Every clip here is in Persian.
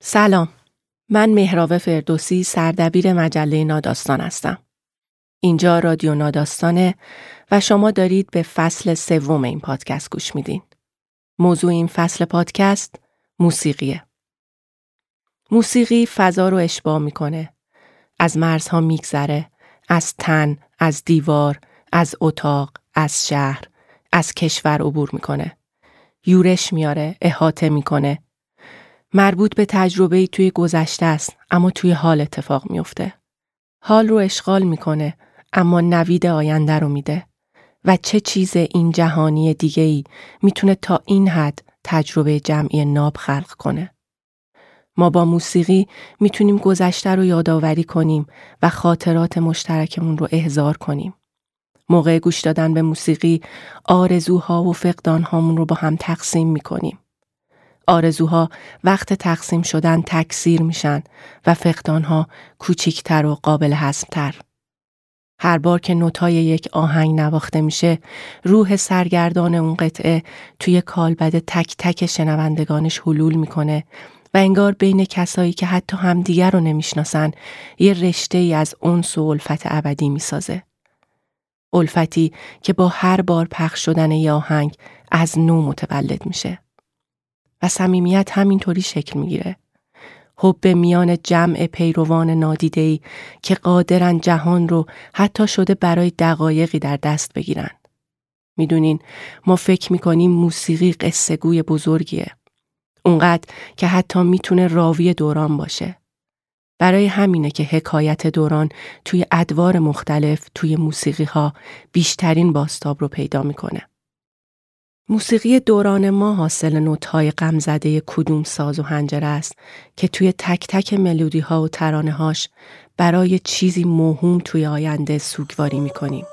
سلام. من مهراوه فردوسی سردبیر مجله ناداستان هستم. اینجا رادیو ناداستانه و شما دارید به فصل سوم این پادکست گوش میدین. موضوع این فصل پادکست موسیقیه. موسیقی فضا رو اشباه می‌کنه. از مرزها میگذره از تن از دیوار از اتاق از شهر از کشور عبور می‌کنه. یورش میاره احاطه می‌کنه. مربوط به تجربه توی گذشته است اما توی حال اتفاق میفته. حال رو اشغال می‌کنه اما نوید آینده رو میده و چه چیز این جهانی دیگه ای می‌تونه تا این حد تجربه جمعی ناب خلق کنه. ما با موسیقی می‌تونیم گذشته رو یادآوری کنیم و خاطرات مشترکمون رو احضار کنیم. موقع گوش دادن به موسیقی آرزوها و فقدانهامون رو با هم تقسیم می‌کنیم. آرزوها وقت تقسیم شدن تکثیر میشن و فقدانها کوچیکتر و قابل حسمتر. هر بار که نوتای یک آهنگ نواخته میشه روح سرگردان اون قطعه توی کالبد تک تک شنوندگانش حلول می‌کنه و انگار بین کسایی که حتی همدیگر رو نمی‌شناسن یه رشته ای از اون و الفت ابدی می‌سازه. الفتی که با هر بار پخش شدن یه آهنگ از نو متولد میشه. و صمیمیت همینطوری شکل می‌گیره. حب میان جمع پیروان نادیدهی که قادرن جهان رو حتی شده برای دقایقی در دست بگیرن. می‌دونین ما فکر می‌کنیم موسیقی قصه گوی بزرگیه. اونقدر که حتی می‌تونه راوی دوران باشه. برای همینه که حکایت دوران توی ادوار مختلف توی موسیقی ها بیشترین باستاب رو پیدا می‌کنه. موسیقی دوران ما حاصل نوت‌های غمزده کدوم ساز و هنجره است که توی تک تک ملودی ها و ترانه هاش برای چیزی موهوم توی آینده سوگواری می‌کنیم.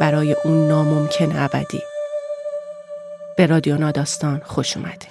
برای اون ناممکن ابدی. به رادیو ناداستان خوش اومدیم.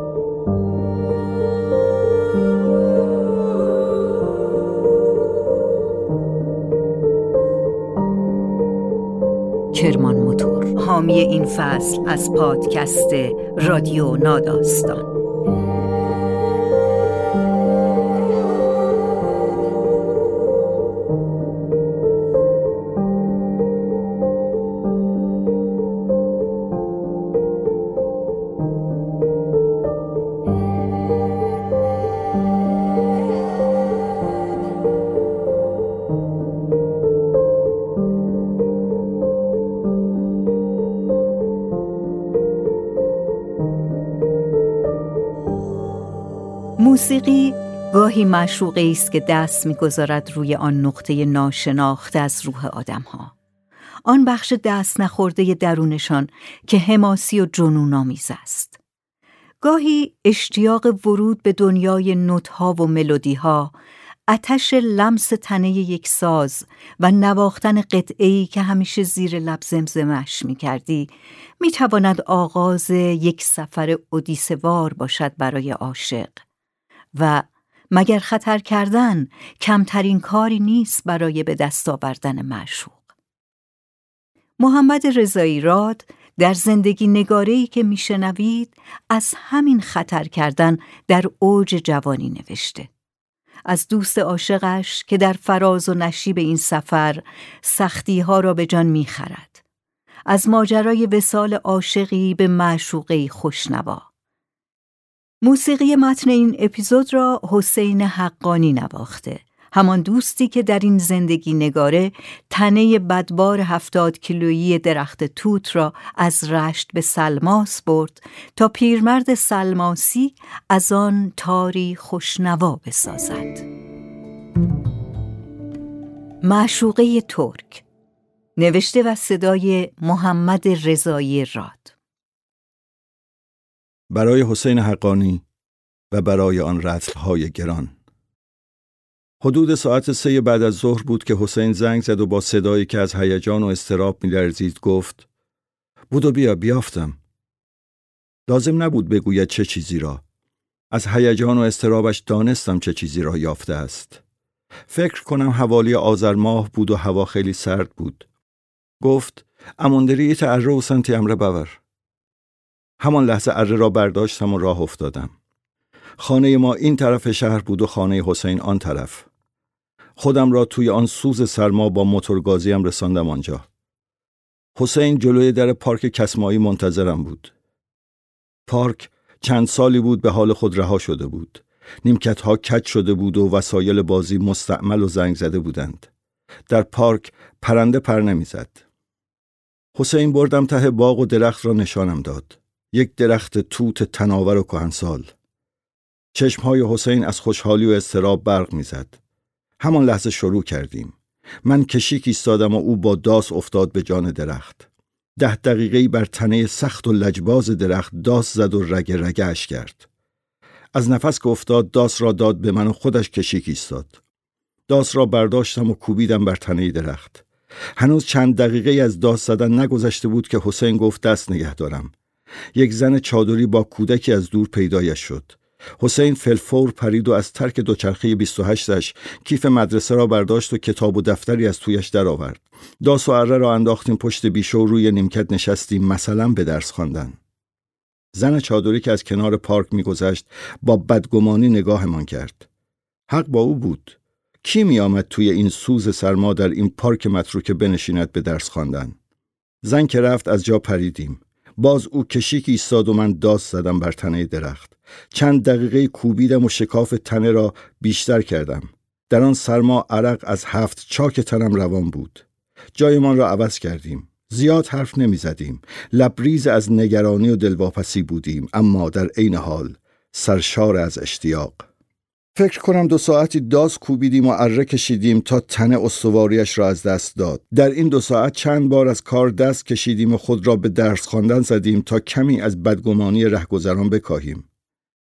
حامی این فصل از پادکست رادیو ناداستان. معشوقه است که دست می‌گذارد روی آن نقطه ناشناخته از روح آدمها. آن بخش دست نخورده درونشان که حماسی و جنون آمیز است. گاهی اشتیاق ورود به دنیای نوتها و ملودیها، اتش لمس تنه یک ساز و نواختن قطعی که همیشه زیر لب زمزمش می کردی می تواند آغاز یک سفر اودیسوار باشد برای عاشق. و مگر خطر کردن کمترین کاری نیست برای به دست آوردن معشوق. محمد رضایی راد در زندگی نگارهی که میشنوید از همین خطر کردن در اوج جوانی نوشته. از دوست عاشقش که در فراز و نشیب این سفر سختی ها را به جان می‌خرد. از ماجرای وسال عاشقی به معشوقی خوشنوا. موسیقی متن این اپیزود را حسین حقانی نواخته. همان دوستی که در این زندگی نگاره تنه بدبار هفتاد کیلویی درخت توت را از رشت به سلماس برد تا پیرمرد سلماسی از آن تاری خوشنوا بسازد. معشوقه ترک نوشته و صدای محمد رضایی راد. برای حسین حقانی و برای آن رتلهای گران. حدود ساعت سه بعد از ظهر بود که حسین زنگ زد و با صدایی که از هیجان و استراب میلرزید گفت بودو بیا بیافتم. لازم نبود بگوید چه چیزی را. از هیجان و استرابش دانستم چه چیزی را یافته است. فکر کنم حوالی آذر ماه بود و هوا خیلی سرد بود. گفت اماندری اره و سنتی امره بور. همان لحظه اره را برداشتم و راه افتادم. خانه ما این طرف شهر بود و خانه حسین آن طرف. خودم را توی آن سوز سرما با موتورگازیم رساندم آنجا. حسین جلوی در پارک کسمایی منتظرم بود. پارک چند سالی بود به حال خود رها شده بود. نیمکت ها کج شده بود و وسایل بازی مستعمل و زنگ زده بودند. در پارک پرنده پر نمی‌زد. حسین بردم ته باغ و درخت را نشانم داد. یک درخت توت تناور و کهنسال. چشمهای حسین از خوشحالی و استراب برق می‌زد. همان لحظه شروع کردیم. من کشیک ایستادم و او با داس افتاد به جان درخت. ده دقیقه بر تنه سخت و لجباز درخت داس زد و رگ رگش کرد. از نفس که افتاد داس را داد به من و خودش کشیک ایستاد. داس را برداشتم و کوبیدم بر تنه درخت. هنوز چند دقیقه از داس زدن نگذشته بود که حسین گفت دست نگه دارم. یک زن چادری با کودکی از دور پیدایش شد. حسین فلفور پرید و از ترک دوچرخه 28ش کیف مدرسه را برداشت و کتاب و دفتری از تویش درآورد. داس و اره را انداختیم پشت بیشو و روی نیمکت نشستیم مثلا به درس خواندن. زن چادری که از کنار پارک میگذشت با بدگمانی نگاهمان کرد. حق با او بود. کی می آمد توی این سوز سرما در این پارک متروکه بنشیند به درس خواندن؟ زن که رفت از جا پریدیم. باز او کشیک ایستاد و من داس زدم بر تنه درخت. چند دقیقه کوبیدم و شکاف تنه را بیشتر کردم. در آن سرما عرق از هفت چاک تنم روان بود. جایمان را عوض کردیم. زیاد حرف نمی زدیم. لبریز از نگرانی و دلواپسی بودیم اما در عین حال سرشار از اشتیاق. فکر کنم دو ساعتی داز کوبیدیم و اره کشیدیم تا تن استواریش را از دست داد. در این دو ساعت چند بار از کار دست کشیدیم و خود را به درس خواندن زدیم تا کمی از بدگمانی رهگذران بکاهیم.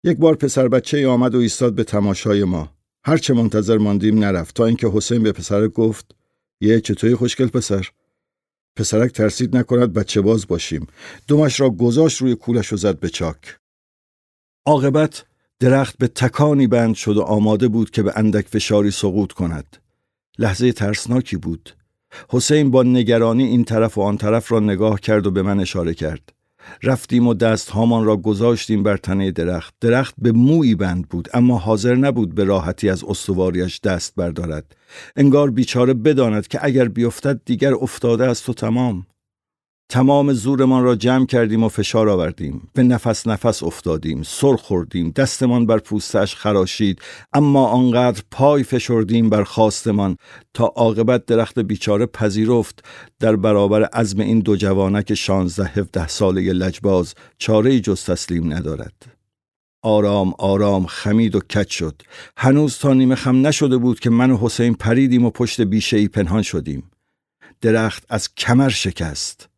یک بار پسر بچه آمد و ایستاد به تماشای ما. هرچه منتظر ماندیم نرفت تا اینکه حسین به پسر گفت یه چطوری خوشگل پسر پسرک ترسید نکند بچه باز باشیم دومش را گذاشت روی کولش و زد به چاک عاقبت درخت به تکانی بند شد و آماده بود که به اندک فشاری سقوط کند. لحظه ترسناکی بود. حسین با نگرانی این طرف و آن طرف را نگاه کرد و به من اشاره کرد. رفتیم و دست هامان را گذاشتیم بر تنه درخت. درخت به موی بند بود اما حاضر نبود به راحتی از استواریش دست بردارد. انگار بیچاره بداند که اگر بیفتد دیگر افتاده است و تمام. تمام زورمان را جمع کردیم و فشار آوردیم. به نفس نفس افتادیم سر خوردیم دستمان بر پوستش خراشید اما آنقدر پای فشردیم بر خواستمان تا عاقبت درخت بیچاره پذیرفت در برابر عزم این دو جوانک شانزده هفده ساله لجباز چاره جز تسلیم ندارد. آرام آرام خمید و کچ شد. هنوز تا نیمه خم نشده بود که من و حسین پریدیم و پشت بیشه ای پنهان شدیم. درخت از کمر شکست.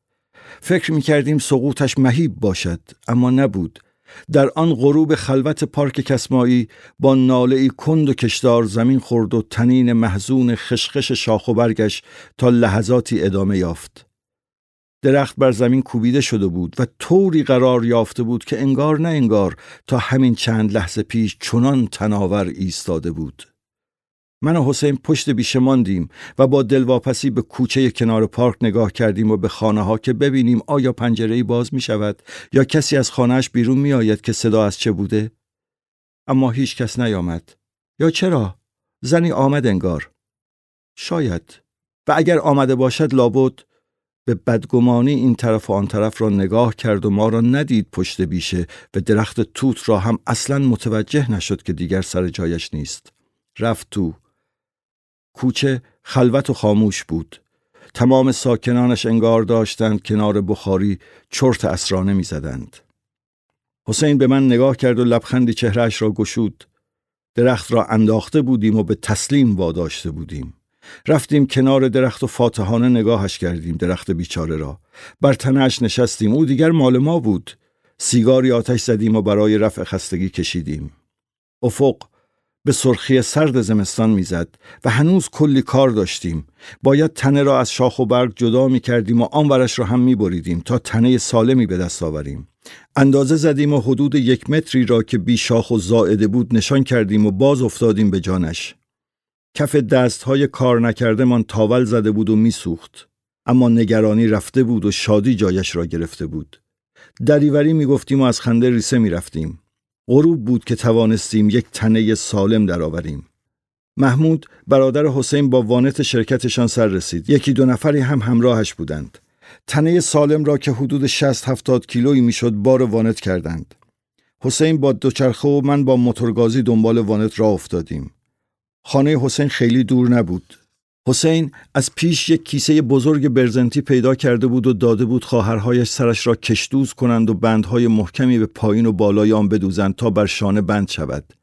فکر می کردیم سقوطش مهیب باشد اما نبود. در آن غروب خلوت پارک کسمایی با ناله کند و کشدار زمین خورد و تنین محزون خشخش شاخ و برگش تا لحظاتی ادامه یافت. درخت بر زمین کوبیده شده بود و طوری قرار یافته بود که انگار نه انگار تا همین چند لحظه پیش چنان تناور ایستاده بود. من و حسین پشت بیشه ماندیم و با دلواپسی به کوچه کنار پارک نگاه کردیم و به خانه ها که ببینیم آیا پنجره باز می شود یا کسی از خانهش بیرون می آید که صدا از چه بوده؟ اما هیچ کس نیامد. یا چرا؟ زنی آمد انگار. شاید. و اگر آمده باشد لابد به بدگمانی این طرف و آن طرف را نگاه کرد و ما را ندید پشت بیشه و درخت توت را هم اصلا متوجه نشد که دیگر سر جایش نیست. رفت تو کوچه خلوت و خاموش بود. تمام ساکنانش انگار داشتند کنار بخاری چرت اسرانه می‌زدند. حسین به من نگاه کرد و لبخندی چهرهش را گشود. درخت را انداخته بودیم و به تسلیم واداشته بودیم. رفتیم کنار درخت و فاتحانه نگاهش کردیم درخت بیچاره را. بر تنش نشستیم او دیگر مال ما بود. سیگاری آتش زدیم و برای رفع خستگی کشیدیم. افق به سرخی سرد زمستان می‌زد و هنوز کلی کار داشتیم. باید تنه را از شاخ و برگ جدا می کردیم و آنورش را هم می بریدیم تا تنه سالمی به دست آوریم. اندازه زدیم و حدود یک متری را که بی شاخ و زائده بود نشان کردیم و باز افتادیم به جانش. کف دست های کار نکرده من تاول زده بود و میسوخت. اما نگرانی رفته بود و شادی جایش را گرفته بود. دریوری می‌گفتیم و از خنده ریسه می‌رفتیم. غروب بود که توانستیم یک تنه سالم درآوریم. محمود برادر حسین با وانت شرکتشان سر رسید. یکی دو نفری هم همراهش بودند. تنه سالم را که حدود 60 70 کیلویی می‌شد بار وانت کردند. حسین با دوچرخه و من با موتورگازی دنبال وانت را افتادیم. خانه حسین خیلی دور نبود. حسین از پیش یک کیسه بزرگ برزنتی پیدا کرده بود و داده بود خواهرهایش سرش را کشدوز کنند و بندهای محکمی به پایین و بالای آن بدوزند تا بر شانه بند شود.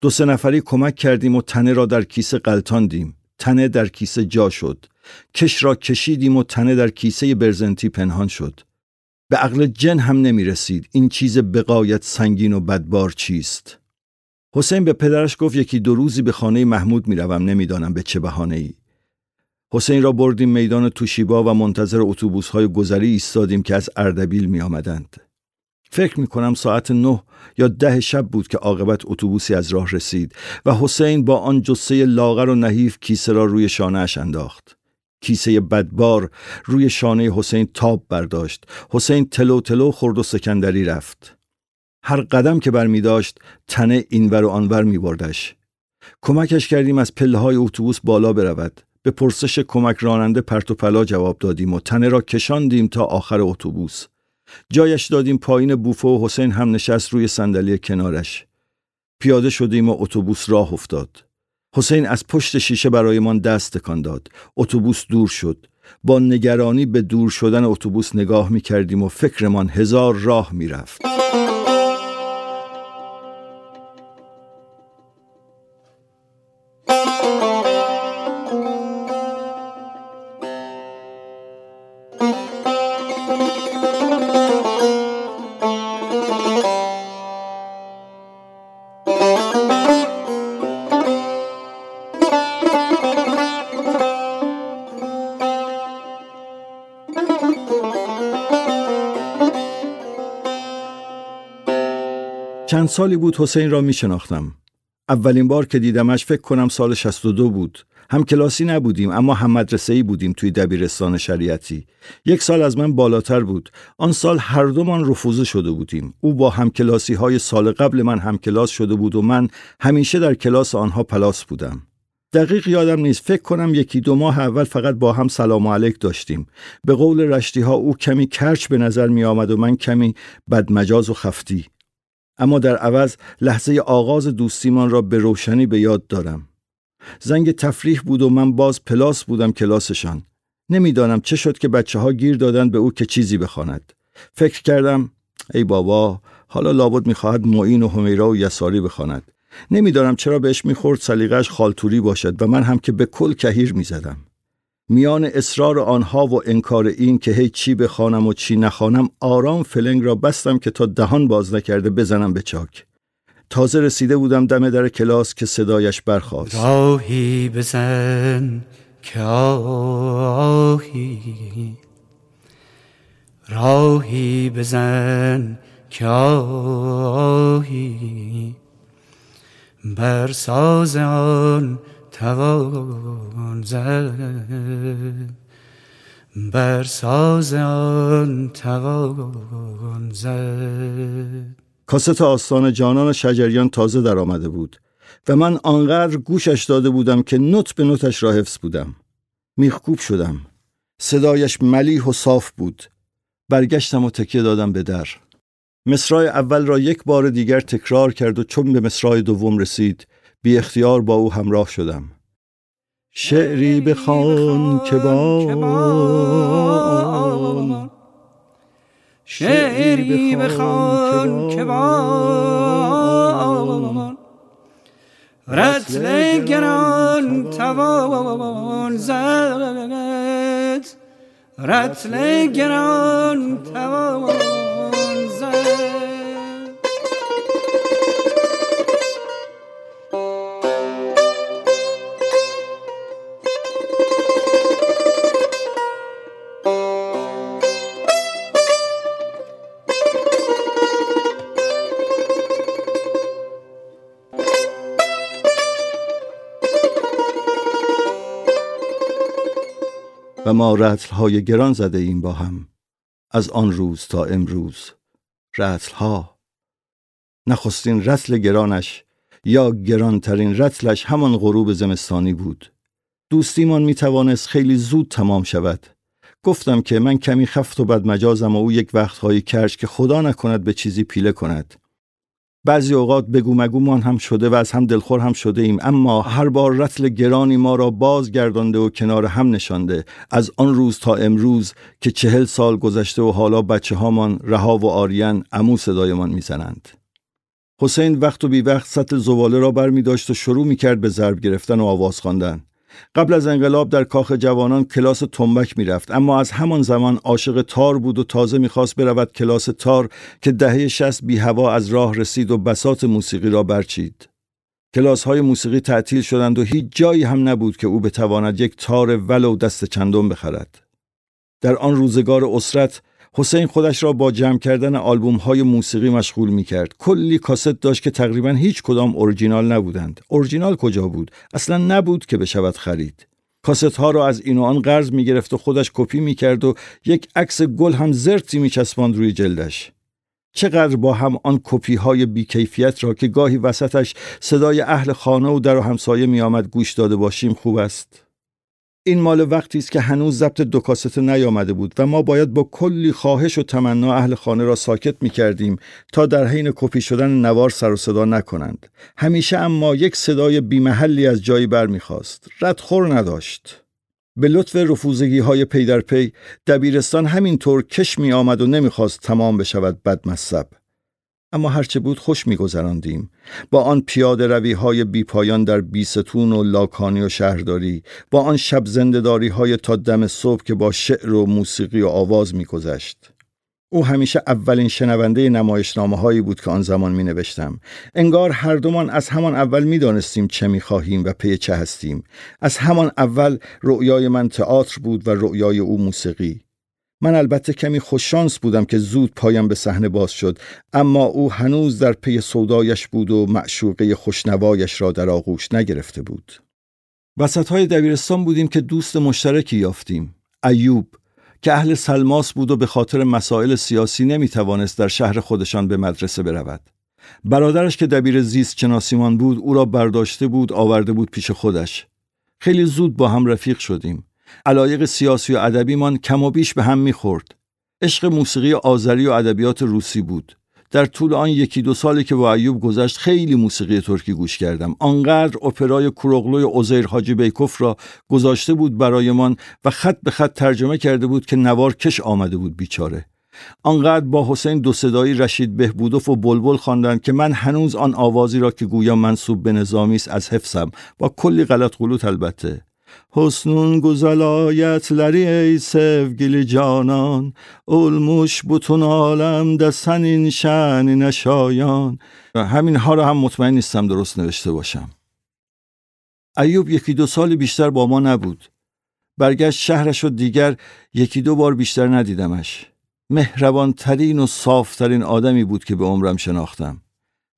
دو سه نفری کمک کردیم و تنه را در کیسه قلتاندیم. تنه در کیسه جا شد. کش را کشیدیم و تنه در کیسه برزنتی پنهان شد. به عقل جن هم نمی رسید این چیز بقایت سنگین و بدبار چیست. حسین به پدرش گفت یکی دو روزی به خانه محمود می‌روم نمی‌دانم به چه بهانه ای. حسین را بردیم میدان توشیبا و منتظر اتوبوس های گذری ایستادیم که از اردبیل می آمدند. فکر می کنم ساعت نه یا ده شب بود که عاقبت اتوبوسی از راه رسید و حسین با آن جسه لاغر و نحیف کیسه را روی شانهاش انداخت. کیسه بدبار روی شانه حسین تاب برداشت. حسین تلو تلو خورد و سکندری رفت. هر قدم که بر می داشت تنه اینور و آنور می بردش. کمکش کردیم از پله های اتوبوس بالا برود. به پرسش کمک راننده پرت و پلا جواب دادیم و تنه را کشاندیم تا آخر اتوبوس. جایش دادیم پایین بوفه و حسین هم نشست روی صندلی کنارش. پیاده شدیم و اتوبوس راه افتاد. حسین از پشت شیشه برایمان دست تکان داد. اتوبوس دور شد. با نگرانی به دور شدن اتوبوس نگاه می کردیم و فکرمان هزار راه می رفت. چند سالی بود حسین را می شناختم. اولین بار که دیدمش فکر کنم سال 62 بود. هم کلاسی نبودیم اما هم مدرسه بودیم توی دبیرستان شریعتی. یک سال از من بالاتر بود. آن سال هر دومان رفوزه شده بودیم. او با هم کلاسی های سال قبل من هم کلاس شده بود و من همیشه در کلاس آنها پلاس بودم. دقیق یادم نیست فکر کنم یکی دو ماه اول فقط با هم سلام علیک داشتیم به قول رشتی ها او کمی کرچ به نظر می آمد و من کمی بدمجاز و خفتی اما در عوض لحظه آغاز دوستیمان را به روشنی به یاد دارم. زنگ تفریح بود و من باز پلاس بودم کلاسشان. نمی‌دانم چه شد که بچه ها گیر دادند به او که چیزی بخواند. فکر کردم ای بابا حالا لابد می‌خواهد معین و همیرا و یساری بخواند. نمی‌دانم چرا بهش می‌خورد سلیقش خالتوری باشد و من هم که به کل کهیر می‌زدم. میان اصرار آنها و انکار این که هی چی بخوانم و چی نخوانم آرام فلنگ را بستم که تا دهان باز نکرده بزنم به چاک. تازه رسیده بودم دم در کلاس که صدایش برخواست راهی بزن که راهی بزن که بر ساز آن توان زد بر ساز آن توان زد کاست آستان جانان شجریان تازه در آمده بود و من آنقدر گوشش داده بودم که نوت به نوتش را حفظ بودم. میخکوب شدم. صدایش ملیح و صاف بود. برگشتم و تکیه دادم به در. مصرای اول را یک بار دیگر تکرار کرد و چون به مصرای دوم رسید بی اختیار با او همراه شدم. شعری بخوان که با شعری بخوان که با رتل گران توان زد. رتل گران توان. ما رتلهای گران زده ایم با هم از آن روز تا امروز رتلها نخستین رتل گرانش یا گرانترین رتلش همان غروب زمستانی بود. دوستیمان می توانست خیلی زود تمام شود. گفتم که من کمی خفت و بد مجازم و او یک وقتهایی کرش که خدا نکند به چیزی پیله کند. بعضی اوقات بگو مگومان هم شده و از هم دلخور هم شده ایم اما هر بار رتل گرانی ما را بازگردانده و کنار هم نشانده. از آن روز تا امروز که چهل سال گذشته و حالا بچه هامان رها و آریان امو صدایمان می‌زنند. حسین وقت و بی وقت سطل زباله را بر می داشت و شروع می کرد به ضرب گرفتن و آواز خواندن. قبل از انقلاب در کاخ جوانان کلاس تنبک می‌رفت اما از همان زمان عاشق تار بود و تازه می‌خواست برود کلاس تار که دهه شست بی هوا از راه رسید و بسات موسیقی را برچید. کلاس های موسیقی تعطیل شدند و هیچ جایی هم نبود که او بتواند یک تار ولو دست چندم بخرد. در آن روزگار عسرت حسین خودش را با جمع کردن آلبوم های موسیقی مشغول می کرد. کلی کاست داشت که تقریبا هیچ کدام اورجینال نبودند. اورجینال کجا بود؟ اصلا نبود که بشود خرید. کاست ها را از این و آن قرض می گرفت و خودش کپی می کرد و یک عکس گل هم زرتی می چسباند روی جلدش. چقدر با هم آن کپی های بیکیفیت را که گاهی وسطش صدای اهل خانه و در و همسایه می آمد گوش داده باشیم خوب است. این مال وقتی است که هنوز ضبط دو کاسته نیامده بود و ما باید با کلی خواهش و تمنا اهل خانه را ساکت می کردیم تا در حین کپی شدن نوار سر و صدا نکنند. همیشه اما یک صدای بیمحلی از جایی برمی‌خاست ردخور نداشت. به لطف رفوزگی های پی در پی دبیرستان همینطور کش می آمد و نمی‌خواست تمام بشود بدمصب. اما هرچه بود خوش میگذراندیم با آن پیاده روی های بیپایان در بیستون و لاکانی و شهرداری با آن شب زندداری های تا دم صبح که با شعر و موسیقی و آواز میگذشت او همیشه اولین شنونده نمایشنامه هایی بود که آن زمان می نوشتم. انگار هر دومان از همان اول می دانستیم چه می خواهیم و پی چه هستیم. از همان اول رؤیای من تئاتر بود و رؤیای او موسیقی. من البته کمی خوششانس بودم که زود پایم به صحنه باز شد اما او هنوز در پی سودایش بود و معشوقه خوشنوایش را در آغوش نگرفته بود. وسط های دبیرستان بودیم که دوست مشترکی یافتیم. ایوب که اهل سلماس بود و به خاطر مسائل سیاسی نمی توانست در شهر خودشان به مدرسه برود. برادرش که دبیر زیست چناسیمان بود او را برداشته بود آورده بود پیش خودش. خیلی زود با هم رفیق شدیم. علایق سیاسی و ادبیمان کم و بیش به هم می‌خورد. عشق موسیقی آذری و ادبیات روسی بود. در طول آن یکی دو سالی که با ایوب گذشت خیلی موسیقی ترکی گوش کردم آنقدر اپرای کوروغلوی اوزیر حاجی بیکوف را گذاشته بود برایمان و خط به خط ترجمه کرده بود که نوار کش آمده بود بیچاره آنقدر با حسین دو صدایی رشید بهبودوف و بلبل خواندند که من هنوز آن آوازی را که گویا منصوب به نظامی است از حفظم با کلی غلط غلوط البته حسنون güzel sevgili جانان اولموش بوتون عالم دستن این شن نشایان. همین ها را هم مطمئن نیستم درست نوشته باشم. ایوب یکی دو سال بیشتر با ما نبود. برگشت شهرش و دیگر یکی دو بار بیشتر ندیدمش. مهربان ترین و صافترین آدمی بود که به عمرم شناختم.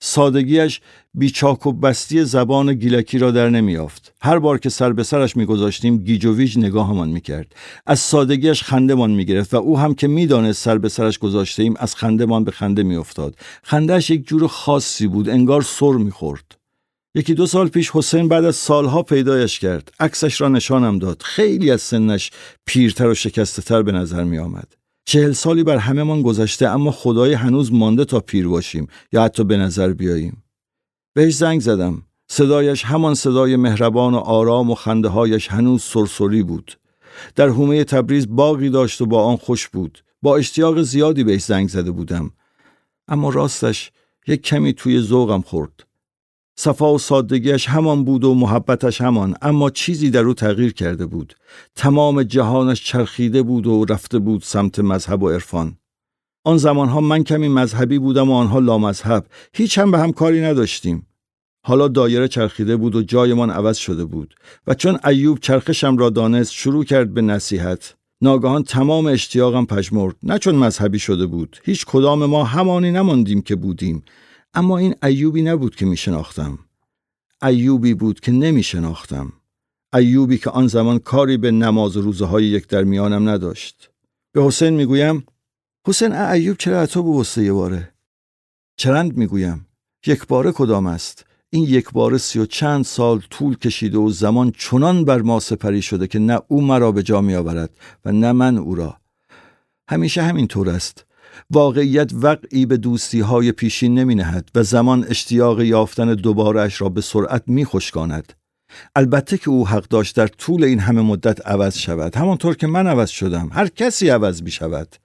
سادگیش بیچاک و بستی زبان گیلکی را در نمیافت. هر بار که سر به سرش میگذاشتیم گیج و ویج نگاهمان می‌کرد. از سادگیش خندهمان می‌گرفت و او هم که می‌دانست سر به سرش گذاشته ایم از خندهمان به خنده میافتاد. خندهش یک جور خاصی بود انگار سر می‌خورد. یکی دو سال پیش حسین بعد از سالها پیدایش کرد. عکسش را نشانم داد. خیلی از سنش پیرتر و شکسته تر به نظر می آمد چهل سالی بر همهمان گذشته اما خدای هنوز مانده تا پیر باشیم یا حتی به نظر بیاییم. بهش زنگ زدم. صدایش همان صدای مهربان و آرام و خنده هایش هنوز سرسری بود. در حومه تبریز باقی داشت و با آن خوش بود. با اشتیاق زیادی بهش زنگ زده بودم. اما راستش یک کمی توی ذوقم خورد. صفا و سادگیش همان بود و محبتش همان اما چیزی در او تغییر کرده بود. تمام جهانش چرخیده بود و رفته بود سمت مذهب و عرفان. آن زمانها من کمی مذهبی بودم و آنها لامذهب. هیچ هم به هم کاری نداشتیم. حالا دایره چرخیده بود و جایمان عوض شده بود و چون ایوب چرخشم را دانست شروع کرد به نصیحت. ناگهان تمام اشتیاقم پژمرد. نه چون مذهبی شده بود. هیچ کدام ما همانی نماندیم که بودیم. اما این ایوبی نبود که می شناختم. ایوبی بود که نمی شناختم. ایوبی که آن زمان کاری به نماز و روزه های یک در میانم نداشت. به حسین می‌گویم حسین ایوب چرا تو به یه باره؟ چرند می‌گویم یک باره کدام است؟ این یک بار سی و چند سال طول کشیده و زمان چنان بر ما سپری شده که نه او مرا به جا می آورد و نه من او را. همیشه همین طور است. واقعیت وقعی به دوستی های پیشین نمی نهد و زمان اشتیاق یافتن دوبارش را به سرعت می خشکاند. البته که او حق داشت در طول این همه مدت عوض شود همانطور که من عوض شدم هر کسی عوض می شود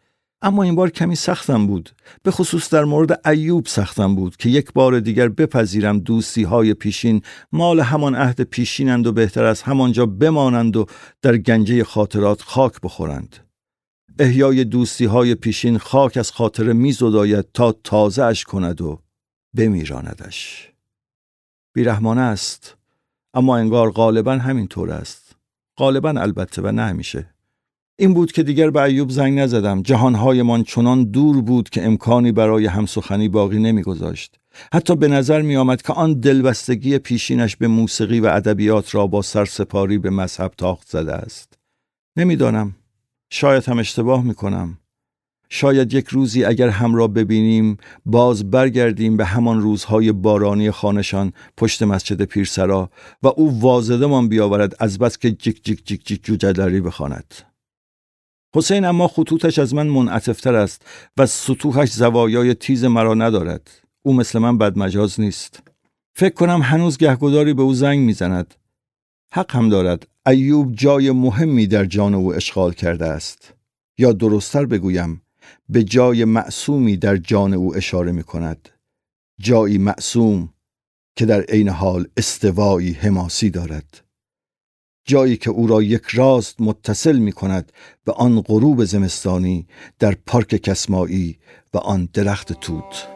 اما این بار کمی سختم بود به خصوص در مورد ایوب سختم بود که یک بار دیگر بپذیرم دوستی های پیشین مال همان عهد پیشینند و بهتر از همانجا بمانند و در گنجه خاطرات خاک بخورند احیای دوستی های پیشین خاک از خاطر می زداید تا تازه اش کند و بمیراندش. بیرحمانه است اما انگار غالبا همین طور است. غالبا البته و نه همیشه. این بود که دیگر به ایوب زنگ نزدم. جهانهایمان چنان دور بود که امکانی برای همسخنی باقی نمیگذاشت. حتی به نظر می آمد که آن دلبستگی پیشینش به موسیقی و ادبیات را با سرسپاری به مذهب تاخت زده است. نمی‌دانم. شاید هم اشتباه می کنم شاید یک روزی اگر هم را ببینیم باز برگردیم به همان روزهای بارانی خانشان پشت مسجد پیرسرا و او وازدمان بیاورد از بس که جیک جیک جیک جیک جوجدری بخواند. حسین اما خطوطش از من منعطفتر است و سطوحش زوایای تیز مرا ندارد. او مثل من بدمجاز نیست. فکر کنم هنوز گهگداری به او زنگ می‌زند. حق هم دارد ایوب جای مهمی در جان او اشغال کرده است. یا درستتر بگویم به جای معصومی در جان او اشاره می کند. جایی معصوم که در عین حال استوایی حماسی دارد. جایی که او را یک راست متصل می کند به آن غروب زمستانی در پارک کسمایی و آن درخت توت.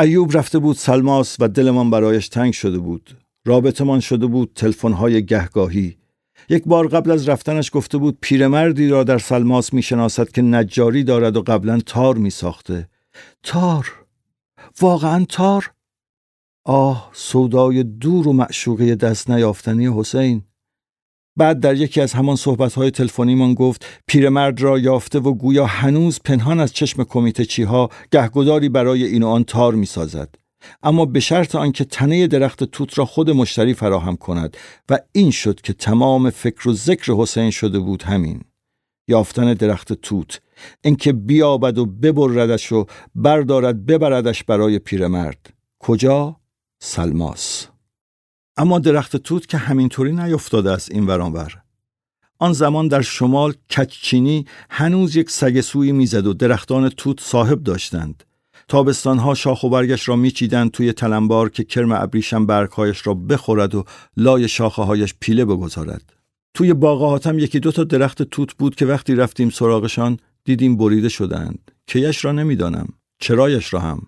ایوب رفته بود سلماس و دلمان برایش تنگ شده بود. رابطمان شده بود تلفن‌های گهگاهی. یک بار قبل از رفتنش گفته بود پیرمردی را در سلماس می‌شناسد که نجاری دارد و قبلا تار می ساخته. تار واقعا تار آه سودای دور و معشوقه دست نیافتنی حسین بعد در یکی از همان صحبت‌های تلفنیمان گفت پیرمرد را یافته و گویا هنوز پنهان از چشم کمیته چیها گهگداری برای این و آن تار می‌سازد. اما به شرط آنکه تنه درخت توت را خود مشتری فراهم کند و این شد که تمام فکر و ذکر حسین شده بود همین. یافتن درخت توت اینکه بیابد و ببردش و بردارد ببردش برای پیرمرد. کجا؟ سلماس. اما درخت توت که همینطوری نیفتاده است این ورانور آن زمان در شمال کچچینی هنوز یک سگسوی می‌زد و درختان توت صاحب داشتند. تابستانها شاخ و برگش را میچیدند توی تلمبار که کرم ابریشم برگهایش را بخورد و لای شاخه هایش پیله بگذارد. توی باغ یکی دو تا درخت توت بود که وقتی رفتیم سراغشان دیدیم بریده شدند. کیش را نمی‌دانم. چرایش را هم.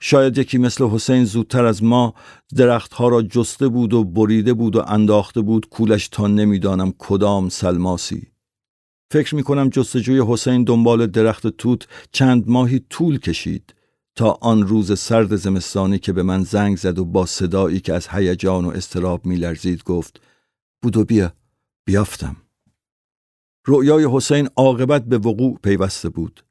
شاید یکی مثل حسین زودتر از ما درختها را جسته بود و بریده بود و انداخته بود کولش تا نمی‌دانم کدام سلماسی. فکر می کنم جستجوی حسین دنبال درخت توت چند ماهی طول کشید تا آن روز سرد زمستانی که به من زنگ زد و با صدایی که از هیجان و استراب میلرزید گفت بودو بیا بیافتم. رؤیای حسین عاقبت به وقوع پیوسته بود.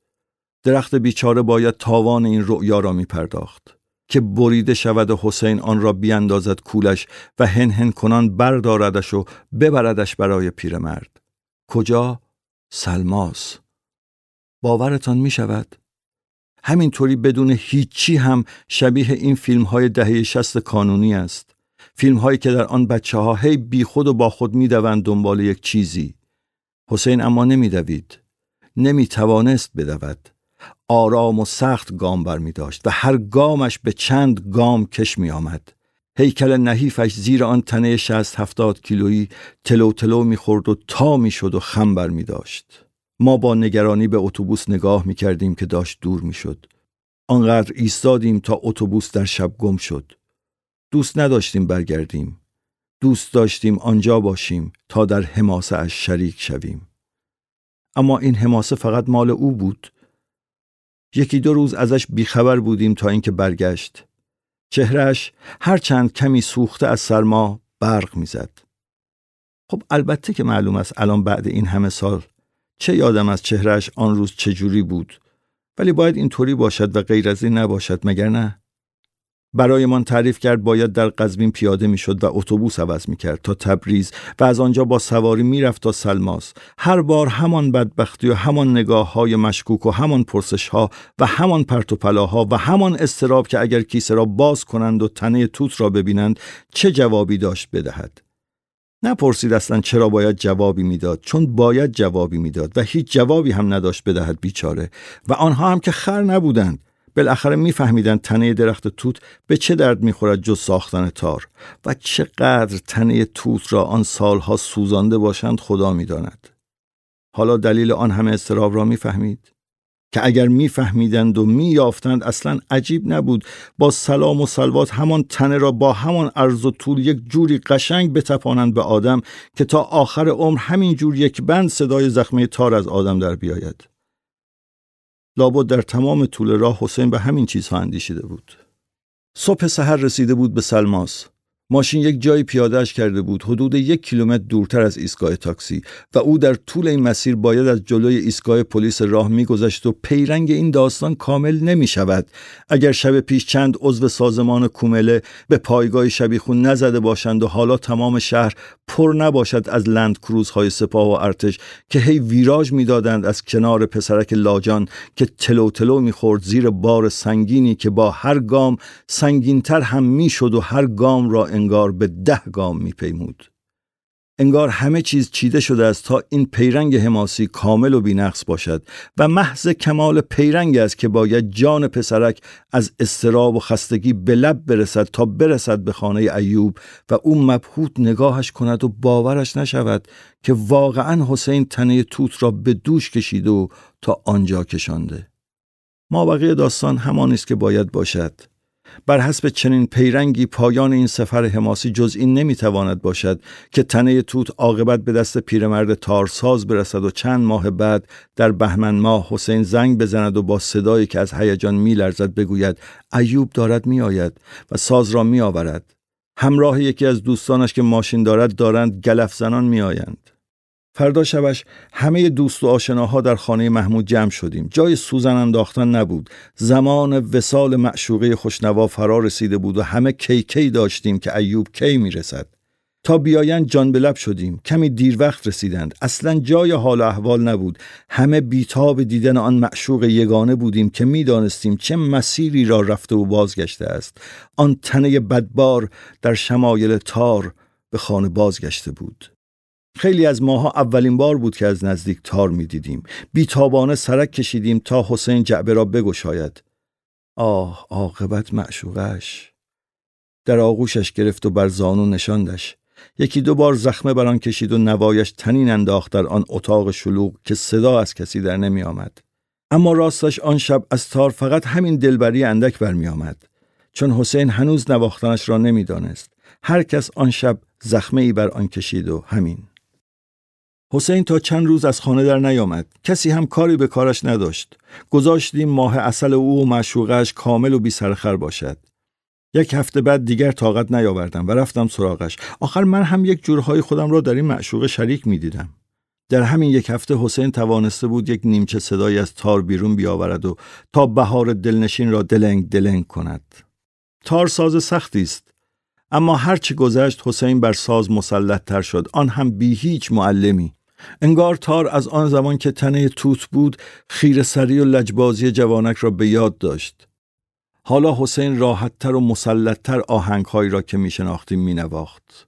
درخت بیچاره باید تاوان این رؤیا را می پرداخت. که بریده شود و حسین آن را بیاندازد کولش و هن هن کنان برداردش و ببردش برای پیرمرد. کجا؟ سلماس. باورتان می شود همینطوری بدون هیچی هم شبیه این فیلم های دهه شست کانونی است. فیلم هایی که در آن بچه ها هی بی خود و با خود می دوند دنبال یک چیزی. حسین اما نمی دوید نمی توانست بدود. آرام و سخت گام بر می داشت و هر گامش به چند گام کش می آمد. هیکل نحیفش زیر آن تنه شست هفتاد کیلویی تلو تلو می خورد و تا می شد و خم بر می داشت. ما با نگرانی به اتوبوس نگاه می کردیم که داشت دور می شد. آنقدر ایستادیم تا اتوبوس در شب گم شد. دوست نداشتیم برگردیم. دوست داشتیم آنجا باشیم تا در حماسه اش شریک شویم. اما این حماسه فقط مال او بود. یکی دو روز ازش بیخبر بودیم تا اینکه برگشت. چهرش هرچند کمی سوخته از سرما برق می‌زد. خب البته که معلوم است الان بعد این همه سال چه یادم از چهرش آن روز چجوری بود ولی باید اینطوری باشد و غیر از این نباشد مگر نه برایمان تعریف کرد باید در قزوین پیاده می‌شد و اتوبوس عوض می‌کرد تا تبریز و از آنجا با سواری می‌رفت تا سلماس. هر بار همان بدبختی و همان نگاه های مشکوک و همان پرسش ها و همان پرتوپلاها و همان استراب که اگر کیسه را باز کنند و تنه توت را ببینند چه جوابی داشت بدهد؟ نپرسید اصلا چرا باید جوابی می‌داد چون باید جوابی می‌داد و هیچ جوابی هم نداشت بدهد بیچاره و آنها هم که خر نبودند. بالاخره میفهمیدند تنه درخت توت به چه درد می‌خورد جز ساختن تار و چقدر تنه توت را آن سالها سوزانده باشند خدا می‌داند. حالا دلیل آن همه استراب را می‌فهمید؟ که اگر میفهمیدند و مییافتند اصلا عجیب نبود با سلام و سلوات همان تنه را با همان عرض و طول یک جوری قشنگ بتپانند به آدم که تا آخر عمر همین جور یک بند صدای زخمه تار از آدم در بیاید. لابد در تمام طول راه حسین به همین چیزها اندیشیده بود. صبح سحر رسیده بود به سلماس. ماشین یک جایی پیادهش کرده بود حدود یک کیلومتر دورتر از ایستگاه تاکسی و او در طول این مسیر باید از جلوی ایستگاه پلیس راه میگذشت و پیرنگ این داستان کامل نمی شود اگر شب پیش چند عضو سازمان کومله به پایگاه شبیخون نزده باشند و حالا تمام شهر پر نباشد از لند کروزهای سپاه و ارتش که هی ویراژ می‌دادند از کنار پسرک لاجان که تلو تلو می‌خورد زیر بار سنگینی که با هر گام سنگینتر هم می‌شد و هر گام را انگار به ده گام میپیمود. انگار همه چیز چیده شده است تا این پیرنگ حماسی کامل و بینقص باشد و محض کمال پیرنگ است که باید جان پسرک از استراب و خستگی به لب برسد تا برسد به خانه ایوب و او مبهوت نگاهش کند و باورش نشود که واقعا حسین تنه توت را به دوش کشیده و تا آنجا کشانده. ما بقیه داستان همان است که باید باشد. بر حسب چنین پیرنگی پایان این سفر حماسی جز این نمی‌تواند باشد که تنه توت عاقبت به دست پیرمرد تارساز برسد و چند ماه بعد در بهمن ماه حسین زنگ بزند و با صدایی که از هیجان میلرزد بگوید ایوب دارد میآید و ساز را میآورد. همراه یکی از دوستانش که ماشین دارد دارند گلف زنان میآیند. فردا شبش همه دوست و آشناها در خانه محمود جمع شدیم. جای سوزن انداختن نبود. زمان وسال معشوقه خوشنوا فرا رسیده بود و همه کی کی داشتیم که ایوب کی می‌رسد. تا بیایند جان به لب شدیم. کمی دیر وقت رسیدند. اصلا جای حال احوال نبود. همه بیتاب دیدن آن معشوق یگانه بودیم که می‌دانستیم چه مسیری را رفته و بازگشته است. آن تنه بدبار در شمایل تار به خانه بازگشته بود. خیلی از ماها اولین بار بود که از نزدیک تار می دیدیم. بیتابانه سرک کشیدیم تا حسین جعبه را بگشاید. آه عاقبت معشوقش. در آغوشش گرفت و بر زانو نشاندش. یکی دو بار زخمه بر آن کشید و نوایش تنین انداخت در آن اتاق شلوغ که صدا از کسی در نمی آمد. اما راستش آن شب از تار فقط همین دلبری اندک برمی آمد. چون حسین هنوز نواختنش را نمی‌دانست. هر کس آن شب زخمه ای بر آن کشید و همین. حسین تا چند روز از خانه در نیامد. کسی هم کاری به کارش نداشت. گذاشتیم ماه اصل او و معشوقش کامل و بی سرخر باشد. یک هفته بعد دیگر طاقت نیاوردم و رفتم سراغش. آخر من هم یک جورهای خودم را در این معشوقه شریک می دیدم. در همین یک هفته حسین توانسته بود یک نیمچه صدایی از تار بیرون بیاورد و تا بهار دلنشین را دلنگ دلنگ کند. تار ساز سختی است. اما هرچی گذشت حسین بر ساز مسلط تر شد آن هم بی هیچ معلمی انگار تار از آن زمان که تنه توت بود خیر سری و لجبازی جوانک را به یاد داشت حالا حسین راحتتر و مسلطتر آهنگهایی را که می شناختیم می نواخت.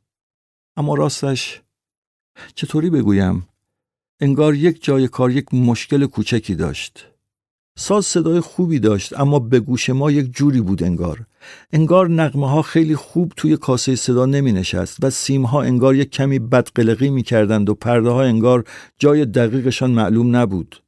اما راستش چطوری بگویم؟ انگار یک جای کار یک مشکل کوچکی داشت. ساز صدای خوبی داشت اما به گوش ما یک جوری بود انگار. انگار نغمه ها خیلی خوب توی کاسه صدا نمی نشست و سیم ها انگار یک کمی بدقلقی می کردند و پرده ها انگار جای دقیقشان معلوم نبود.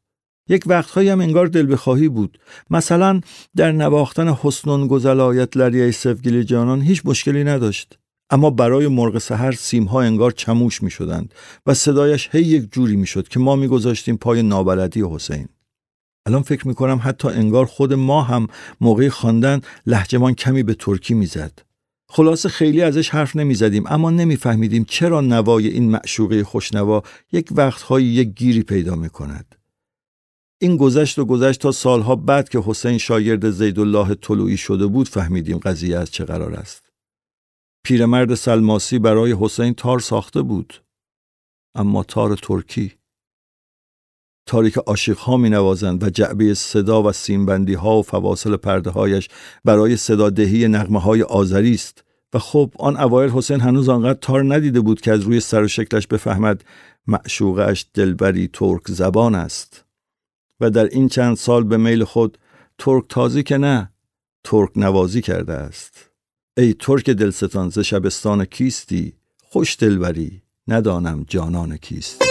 یک وقتهایی هم انگار دل بخواهی بود مثلا در نواختن حسنون گزلایت لریه سفگیل جانان هیچ مشکلی نداشت اما برای مرغ سحر سیمها انگار چموش می شدند و صدایش هی یک جوری می شد که ما می گذاشتیم پای نابلدی حسین الان فکر می کنم حتی انگار خود ما هم موقع خواندن لحجمان کمی به ترکی می‌زد. خلاصه خیلی ازش حرف نمی زدیم اما نمیفهمیدیم چرا نوای این معشوقه خوشنوا یک وقتهایی یک گیری پیدا می کند. این گذشت و گذشت تا سالها بعد که حسین شاگرد زیدالله طلوعی شده بود فهمیدیم قضیه از چه قرار است. پیرمرد سلماسی برای حسین تار ساخته بود. اما تار ترکی. تاری که ها می نوازند و جعبه صدا و سیمبندی ها و فواصل پرده هایش برای صدا دهی نغمه های آذری است. و خب آن اوایل حسین هنوز آنقدر تار ندیده بود که از روی سر و شکلش بفهمد معشوقش دلبری ترک زبان است. و در این چند سال به میل خود ترک تازی که نه ترک نوازی کرده است. ای ترک دلستان ز شبستان کیستی؟ خوش دلبری ندانم جانان کیست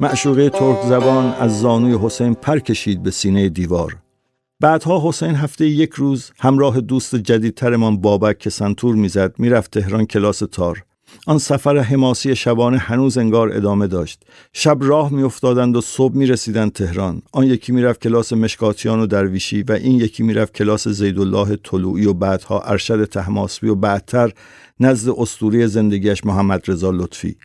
معشوقه ترک زبان از زانوی حسین پر کشید به سینه دیوار. بعدها حسین هفته یک روز همراه دوست جدیدترمان بابک که سنتور می‌زد می‌رفت تهران کلاس تار. آن سفر حماسی شبانه هنوز انگار ادامه داشت. شب راه میافتادند و صبح می‌رسیدند تهران. آن یکی می‌رفت کلاس مشکاتیان و درویشی و این یکی می‌رفت کلاس زیدالله طلوعی و بعدها ارشد تحماسبی و بعدتر نزد استوری زندگیش محمد رضا لطفی.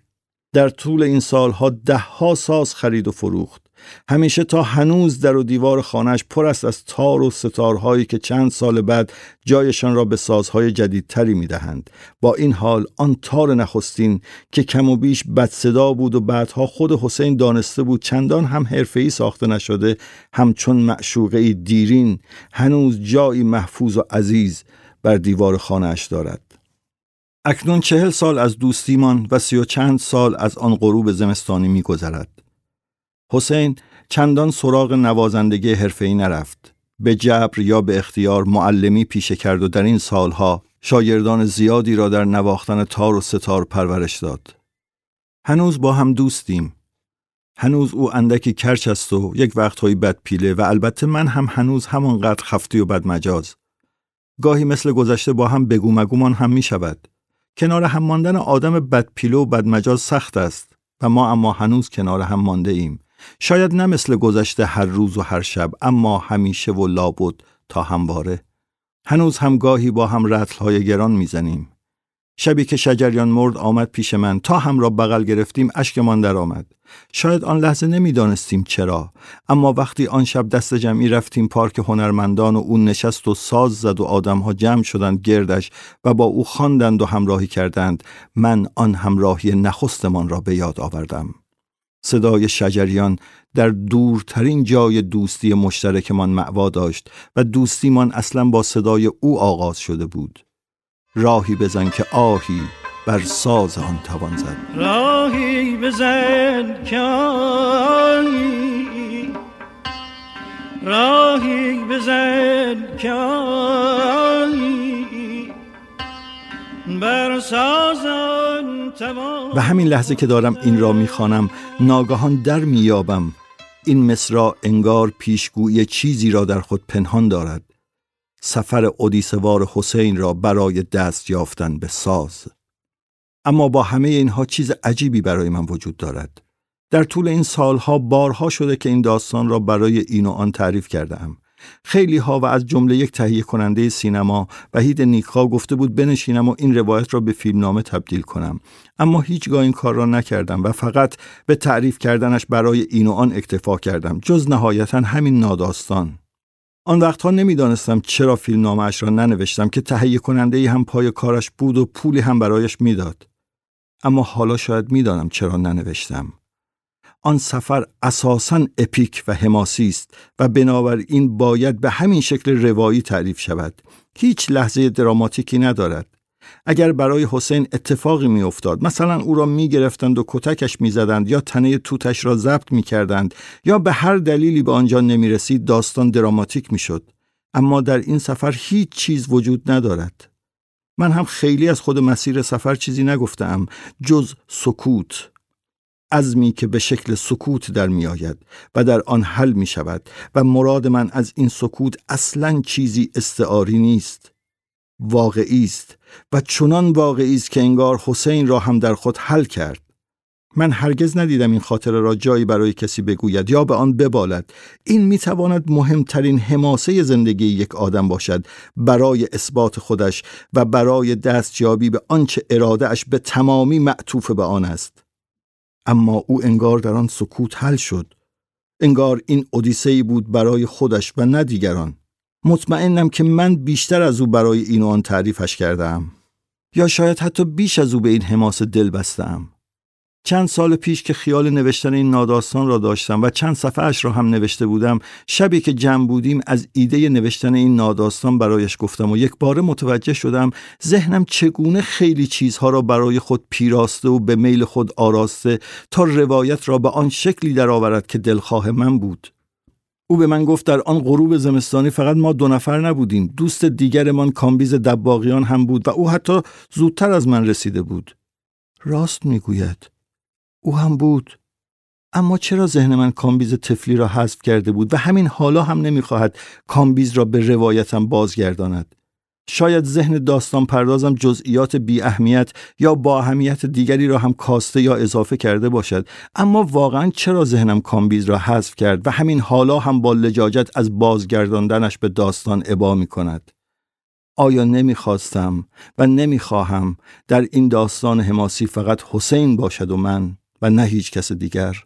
در طول این سالها دهها ساز خرید و فروخت. همیشه تا هنوز در و دیوار خانهش پر است از تار و ستارهایی که چند سال بعد جایشان را به سازهای جدیدتری می‌دهند. با این حال آن تار نخستین که کم و بیش بد صدا بود و بعدها خود حسین دانسته بود چندان هم حرفه‌ای ساخته نشده همچون معشوقه دیرین هنوز جایی محفوظ و عزیز بر دیوار خانهاش دارد. اکنون چهل سال از دوستیمان و سی و چند سال از آن غروب زمستانی میگذرد حسین چندان سراغ نوازندگی حرفه‌ای نرفت. به جبر یا به اختیار معلمی پیشه کرد و در این سالها شاگردان زیادی را در نواختن تار و ستار پرورش داد. هنوز با هم دوستیم. هنوز او اندکی کرچ است و یک وقتهایی بد پیله و البته من هم هنوز همانقدر خفتی و بد مجاز. گاهی مثل گذشته با هم بگو مگومان هم می شود. کنار هم ماندن آدم بد پیله و بد مجاز سخت است و ما اما هنوز کنار هم مانده ایم. شاید نه مثل گذشته هر روز و هر شب اما همیشه و لابد تا همواره. هنوز هم گاهی با هم رتلهای گران می‌زنیم. شبی که شجریان مرد آمد پیش من تا هم را بغل گرفتیم اشکمان در آمد شاید آن لحظه نمی‌دانستیم چرا اما وقتی آن شب دست جمعی رفتیم پارک هنرمندان و او نشست و ساز زد و آدمها جمع شدند گردش و با او خواندند و همراهی کردند من آن همراهی نخستمان را به یاد آوردم. صدای شجریان در دورترین جای دوستی مشترکمان معوا داشت و دوستیمان اصلا با صدای او آغاز شده بود. راهی بزن که آهی بر ساز آن توان زد. راهی بزن که آهی راهی بزن که آهی بر ساز و همین لحظه که دارم این را می‌خوانم ناگهان در میابم این مصرا انگار پیشگویی چیزی را در خود پنهان دارد. سفر اودیسوار حسین را برای دست یافتن به ساز. اما با همه اینها چیز عجیبی برای من وجود دارد. در طول این سالها بارها شده که این داستان را برای این و آن تعریف کرده ام خیلی ها و از جمله یک تهیه کننده سینما وحید نیکخا گفته بود بنشینم و این روایت را به فیلمنامه تبدیل کنم. اما هیچگاه این کار را نکردم و فقط به تعریف کردنش برای این و آن اکتفا کردم جز نهایتا همین ناداستان. آن وقتها نمی‌دانستم چرا فیلمنامهاش را ننوشتم که تهیه کننده ای هم پای کارش بود و پولی هم برایش می‌داد. اما حالا شاید می‌دانم چرا ننوشتم. آن سفر اساساً اپیک و حماسی است و بنابراین باید به همین شکل روایی تعریف شود. هیچ لحظه دراماتیکی ندارد. اگر برای حسین اتفاقی میافتاد مثلا او را می‌گرفتند و کتکش می‌زدند یا تنه توتش را ضبط می‌کردند یا به هر دلیلی به آنجا نمی‌رسید داستان دراماتیک می‌شد. اما در این سفر هیچ چیز وجود ندارد. من هم خیلی از خود مسیر سفر چیزی نگفتم جز سکوت. عزمی که به شکل سکوت در می آید و در آن حل می شود و مراد من از این سکوت اصلا چیزی استعاری نیست. واقعی است و چنان واقعی است که انگار حسین را هم در خود حل کرد. من هرگز ندیدم این خاطره را جایی برای کسی بگوید یا به آن ببالد. این می‌تواند مهمترین حماسه زندگی یک آدم باشد برای اثبات خودش و برای دستیابی به آنچه اش به تمامی معطوف به آن است. اما او انگار در آن سکوت حل شد. انگار این اودیسه بود برای خودش و نه دیگران. مطمئنم که من بیشتر از او برای این و آن تعریفش کردم. یا شاید حتی بیش از او به این حماس دل بستم. چند سال پیش که خیال نوشتن این ناداستان را داشتم و چند صفحهش را هم نوشته بودم شبی که جمع بودیم از ایده نوشتن این ناداستان برایش گفتم و یک بار متوجه شدم ذهنم چگونه خیلی چیزها را برای خود پیراسته و به میل خود آراسته تا روایت را به آن شکلی درآورد که دلخواه من بود. او به من گفت در آن غروب زمستانی فقط ما دو نفر نبودیم. دوست دیگرمان کامبیز دباغیان هم بود و او حتی زودتر از من رسیده بود. راست می‌گوید. او هم بود. اما چرا ذهن من کامبیز طفلی را حذف کرده بود و همین حالا هم نمی‌خواهد کامبیز را به روایتم بازگرداند؟ شاید ذهن داستان پردازم جزئیات بی اهمیت یا با اهمیت دیگری را هم کاسته یا اضافه کرده باشد. اما واقعا چرا ذهنم کامبیز را حذف کرد و همین حالا هم با لجاجت از بازگرداندنش به داستان ابا می کند؟ آیا نمی‌خواستم و نمی‌خواهم در این داستان حماسی فقط حسین باشد و من و نه هیچ کس دیگر؟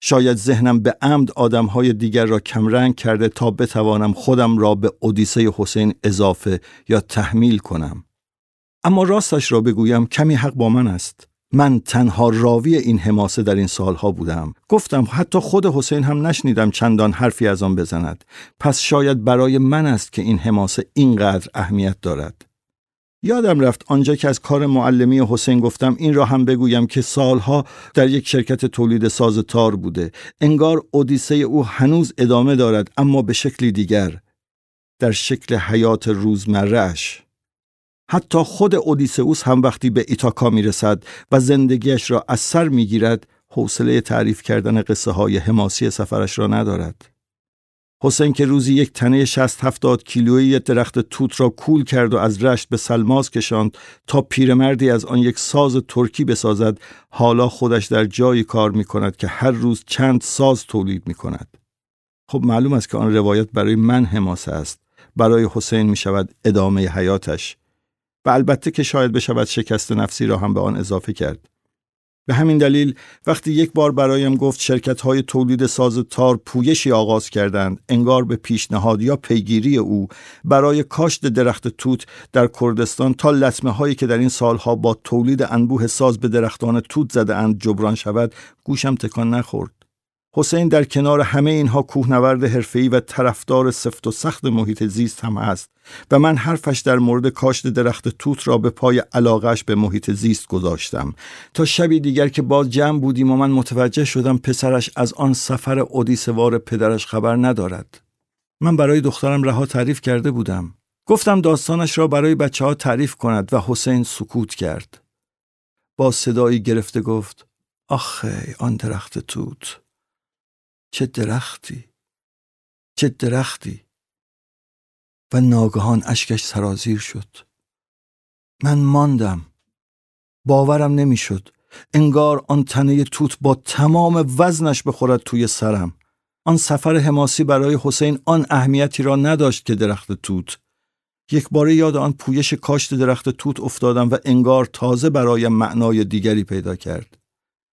شاید ذهنم به عمد آدمهای دیگر را کمرنگ کرده تا بتوانم خودم را به اودیسه حسین اضافه یا تحمیل کنم. اما راستش را بگویم کمی حق با من است. من تنها راوی این حماسه در این سالها بودم. گفتم حتی خود حسین هم نشنیدم چندان حرفی از آن بزند. پس شاید برای من است که این حماسه اینقدر اهمیت دارد. یادم رفت آنجا که از کار معلمی حسین گفتم این را هم بگویم که سالها در یک شرکت تولید ساز تار بوده. انگار اودیسه او هنوز ادامه دارد اما به شکلی دیگر در شکل حیات روزمرهش حتی خود اودیسئوس هم وقتی به ایتاکا می‌رسد و زندگیش را از سر می‌گیرد حوصله تعریف کردن قصه های حماسی سفرش را ندارد. حسین که روزی یک تنه 60 70 کیلویی درخت توت را کول کرد و از رشت به سلماز کشاند تا پیرمردی از آن یک ساز ترکی بسازد حالا خودش در جایی کار می کند که هر روز چند ساز تولید می کند خب معلوم است که آن روایت برای من حماسه است. برای حسین می شود ادامه حیاتش. و البته که شاید بشود شکست نفسی را هم به آن اضافه کرد. به همین دلیل وقتی یک بار برایم گفت شرکت های تولید ساز تار پویشی آغاز کردند انگار به پیشنهاد یا پیگیری او برای کاشت درخت توت در کردستان تا لطمه هایی که در این سالها با تولید انبوه ساز به درختان توت زده اند جبران شود گوشم تکان نخورد. حسین در کنار همه اینها کوهنورد حرفه‌ای و طرفدار سفت و سخت محیط زیست هم است و من حرفش در مورد کاشت درخت توت را به پای علاقش به محیط زیست گذاشتم. تا شبی دیگر که باز جمع بودیم و من متوجه شدم پسرش از آن سفر اودیسوار پدرش خبر ندارد. من برای دخترم رها تعریف کرده بودم. گفتم داستانش را برای بچه ها تعریف کند و حسین سکوت کرد. با صدایی گرفته گفت آخه آن درخت توت چه درختی چه درختی. و ناگهان اشکش سرازیر شد. من ماندم. باورم نمی‌شد. انگار آن تنه توت با تمام وزنش بخورد توی سرم. آن سفر حماسی برای حسین آن اهمیتی را نداشت که درخت توت. یک باره یاد آن پویش کاشت درخت توت افتادم و انگار تازه برای معنای دیگری پیدا کرد.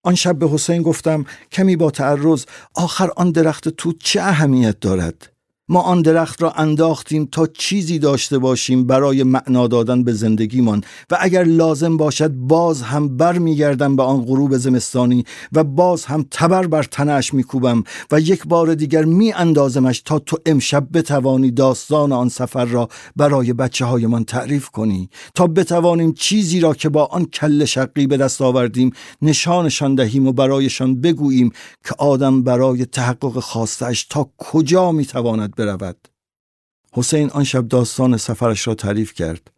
آن شب به حسین گفتم کمی با تعرض آخر آن درخت توت چه اهمیت دارد؟ ما آن درخت را انداختیم تا چیزی داشته باشیم برای معنا دادن به زندگیمان. و اگر لازم باشد باز هم بر میگردم به آن غروب زمستانی و باز هم تبر بر تنش میکوبم و یک بار دیگر می اندازمش تا تو امشب بتوانی داستان آن سفر را برای بچه هایمان تعریف کنی. تا بتوانیم چیزی را که با آن کل شقی به دست آوردیم نشانشان دهیم و برایشان بگوییم که آدم برای تحقق خواستش تا کجا می‌تواند برود. حسین آن شب داستان سفرش را تعریف کرد.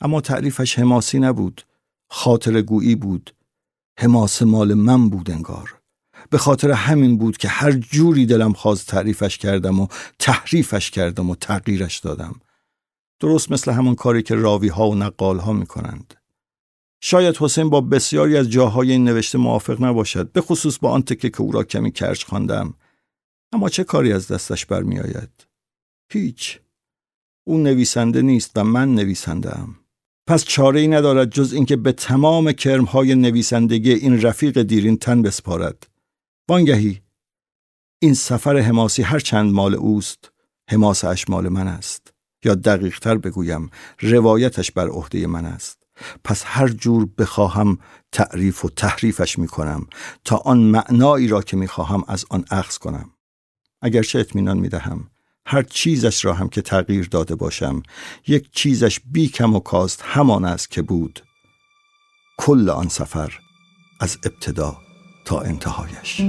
اما تعریفش حماسی نبود خاطر گویی بود. حماس مال من بود انگار. به خاطر همین بود که هر جوری دلم خواست تعریفش کردم و تحریفش کردم و تغییرش دادم. درست مثل همون کاری که راوی ها و نقال ها می کنند. شاید حسین با بسیاری از جاهای این نوشته موافق نباشد به خصوص با آن تکه که او را کمی کرش خواندم. اما چه کاری از دستش برمیآید؟ هیچ. او نویسنده نیست و من نویسنده ام پس چاره ای ندارد جز اینکه به تمام کرمهای نویسندگی این رفیق دیرین تن بسپارد. وانگهی. این سفر حماسی هر چند مال اوست حماسش مال من است. یا دقیقتر بگویم روایتش بر عهده من است. پس هر جور بخواهم تعریف و تحریفش می کنم تا آن معنایی را که می خواهم از آن اخذ کنم. اگرچه اطمینان می دهم هر چیزش را هم که تغییر داده باشم یک چیزش بی کم و کاست همان است که بود. کل آن سفر از ابتدا تا انتهایش.